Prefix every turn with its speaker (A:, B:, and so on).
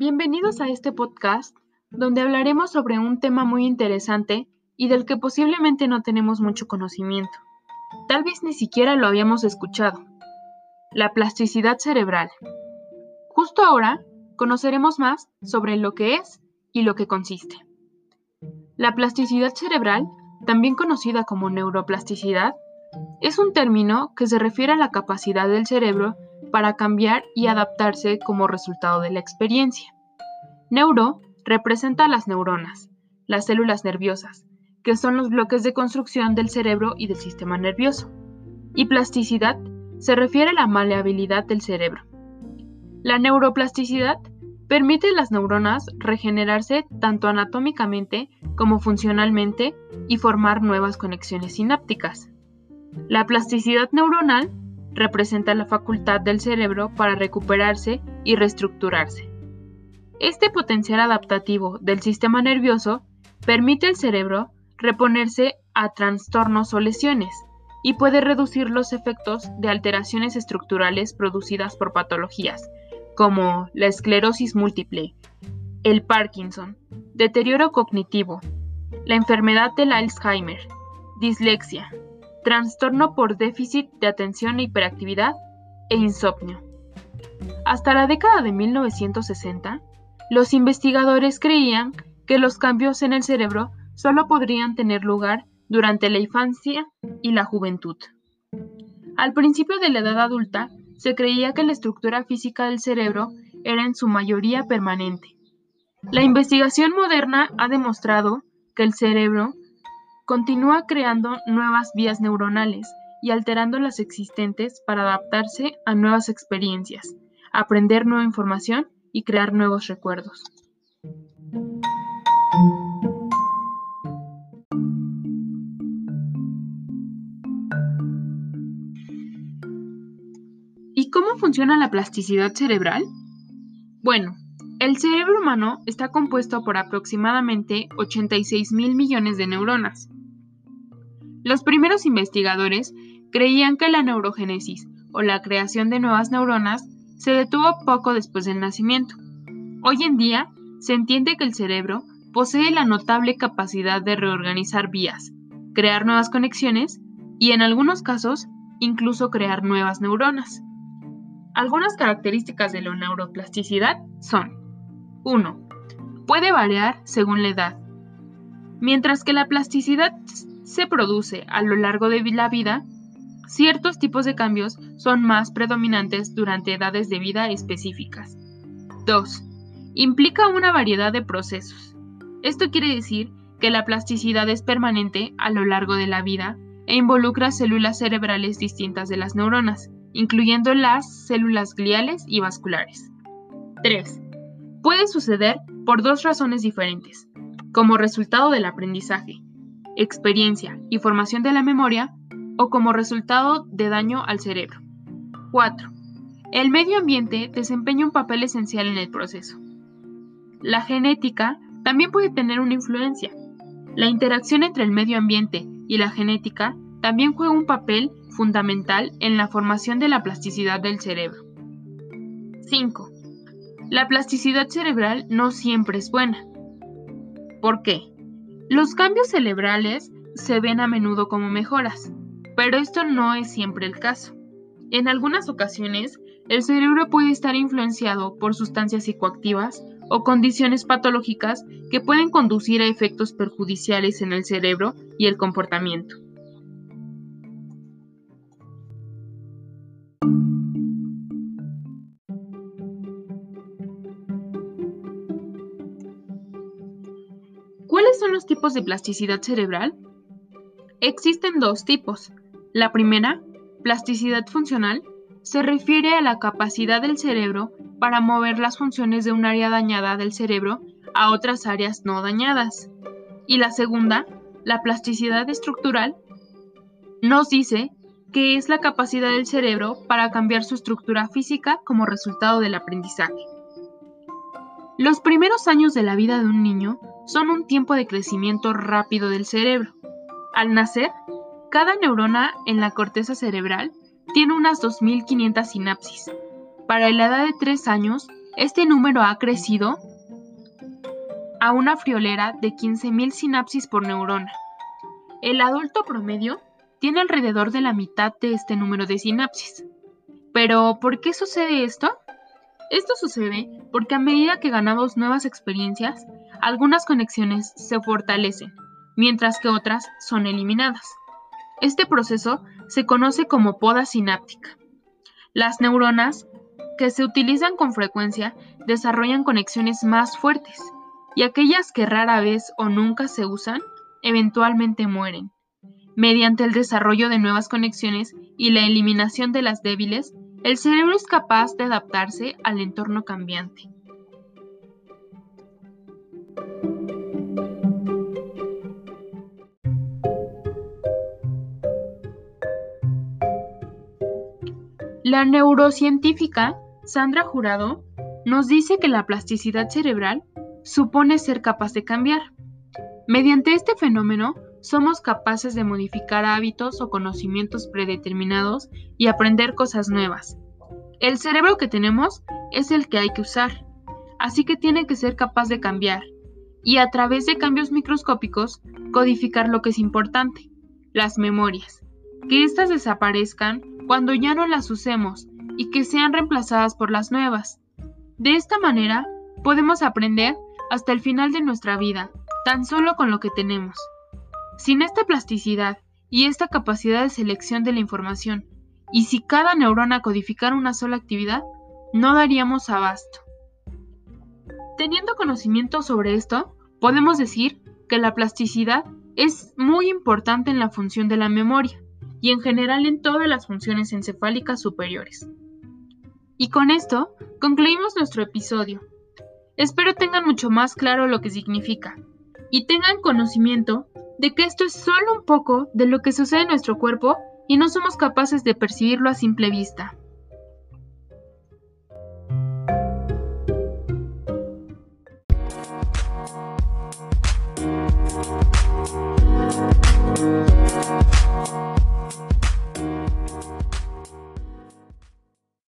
A: Bienvenidos a este podcast donde hablaremos sobre un tema muy interesante y del que posiblemente no tenemos mucho conocimiento. Tal vez ni siquiera lo habíamos escuchado. La plasticidad cerebral. Justo ahora conoceremos más sobre lo que es y lo que consiste. La plasticidad cerebral, también conocida como neuroplasticidad, es un término que se refiere a la capacidad del cerebro para cambiar y adaptarse como resultado de la experiencia. Neuro representa las neuronas, las células nerviosas, que son los bloques de construcción del cerebro y del sistema nervioso. Y plasticidad se refiere a la maleabilidad del cerebro. La neuroplasticidad permite a las neuronas regenerarse tanto anatómicamente como funcionalmente y formar nuevas conexiones sinápticas. La plasticidad neuronal representa la facultad del cerebro para recuperarse y reestructurarse. Este potencial adaptativo del sistema nervioso permite al cerebro reponerse a trastornos o lesiones y puede reducir los efectos de alteraciones estructurales producidas por patologías, como la esclerosis múltiple, el Parkinson, deterioro cognitivo, la enfermedad del Alzheimer, dislexia, trastorno por déficit de atención e hiperactividad e insomnio. Hasta la década de 1960, los investigadores creían que los cambios en el cerebro solo podrían tener lugar durante la infancia y la juventud. Al principio de la edad adulta, se creía que la estructura física del cerebro era en su mayoría permanente. La investigación moderna ha demostrado que el cerebro continúa creando nuevas vías neuronales y alterando las existentes para adaptarse a nuevas experiencias, aprender nueva información y crear nuevos recuerdos. ¿Y cómo funciona la plasticidad cerebral? Bueno, el cerebro humano está compuesto por aproximadamente 86 mil millones de neuronas. Los primeros investigadores creían que la neurogénesis o la creación de nuevas neuronas se detuvo poco después del nacimiento. Hoy en día se entiende que el cerebro posee la notable capacidad de reorganizar vías, crear nuevas conexiones y en algunos casos incluso crear nuevas neuronas. Algunas características de la neuroplasticidad son 1. Puede variar según la edad. Mientras que la plasticidad se produce a lo largo de la vida, ciertos tipos de cambios son más predominantes durante edades de vida específicas. 2. Implica una variedad de procesos. Esto quiere decir que la plasticidad es permanente a lo largo de la vida e involucra células cerebrales distintas de las neuronas, incluyendo las células gliales y vasculares. 3. Puede suceder por dos razones diferentes, como resultado del aprendizaje, experiencia y formación de la memoria, o como resultado de daño al cerebro. 4. El medio ambiente desempeña un papel esencial en el proceso. La genética también puede tener una influencia. La interacción entre el medio ambiente y la genética también juega un papel fundamental en la formación de la plasticidad del cerebro. 5. La plasticidad cerebral no siempre es buena. ¿Por qué? Los cambios cerebrales se ven a menudo como mejoras, pero esto no es siempre el caso. En algunas ocasiones, el cerebro puede estar influenciado por sustancias psicoactivas o condiciones patológicas que pueden conducir a efectos perjudiciales en el cerebro y el comportamiento. De plasticidad cerebral? Existen dos tipos. La primera, plasticidad funcional, se refiere a la capacidad del cerebro para mover las funciones de un área dañada del cerebro a otras áreas no dañadas. Y la segunda, la plasticidad estructural, nos dice que es la capacidad del cerebro para cambiar su estructura física como resultado del aprendizaje. Los primeros años de la vida de un niño son un tiempo de crecimiento rápido del cerebro. Al nacer, cada neurona en la corteza cerebral tiene unas 2.500 sinapsis. Para la edad de 3 años, este número ha crecido a una friolera de 15.000 sinapsis por neurona. El adulto promedio tiene alrededor de la mitad de este número de sinapsis. Pero, ¿por qué sucede esto? Esto sucede porque a medida que ganamos nuevas experiencias, algunas conexiones se fortalecen, mientras que otras son eliminadas. Este proceso se conoce como poda sináptica. Las neuronas que se utilizan con frecuencia desarrollan conexiones más fuertes y aquellas que rara vez o nunca se usan eventualmente mueren. Mediante el desarrollo de nuevas conexiones y la eliminación de las débiles, el cerebro es capaz de adaptarse al entorno cambiante. La neurocientífica Sandra Jurado nos dice que la plasticidad cerebral supone ser capaz de cambiar. Mediante este fenómeno, somos capaces de modificar hábitos o conocimientos predeterminados y aprender cosas nuevas. El cerebro que tenemos es el que hay que usar, así que tiene que ser capaz de cambiar y a través de cambios microscópicos codificar lo que es importante, las memorias, que éstas desaparezcan cuando ya no las usemos y que sean reemplazadas por las nuevas. De esta manera, podemos aprender hasta el final de nuestra vida, tan solo con lo que tenemos. Sin esta plasticidad y esta capacidad de selección de la información, y si cada neurona codificara una sola actividad, no daríamos abasto. Teniendo conocimiento sobre esto, podemos decir que la plasticidad es muy importante en la función de la memoria y en general en todas las funciones encefálicas superiores. Y con esto concluimos nuestro episodio. Espero tengan mucho más claro lo que significa y tengan conocimiento de que esto es solo un poco de lo que sucede en nuestro cuerpo y no somos capaces de percibirlo a simple vista.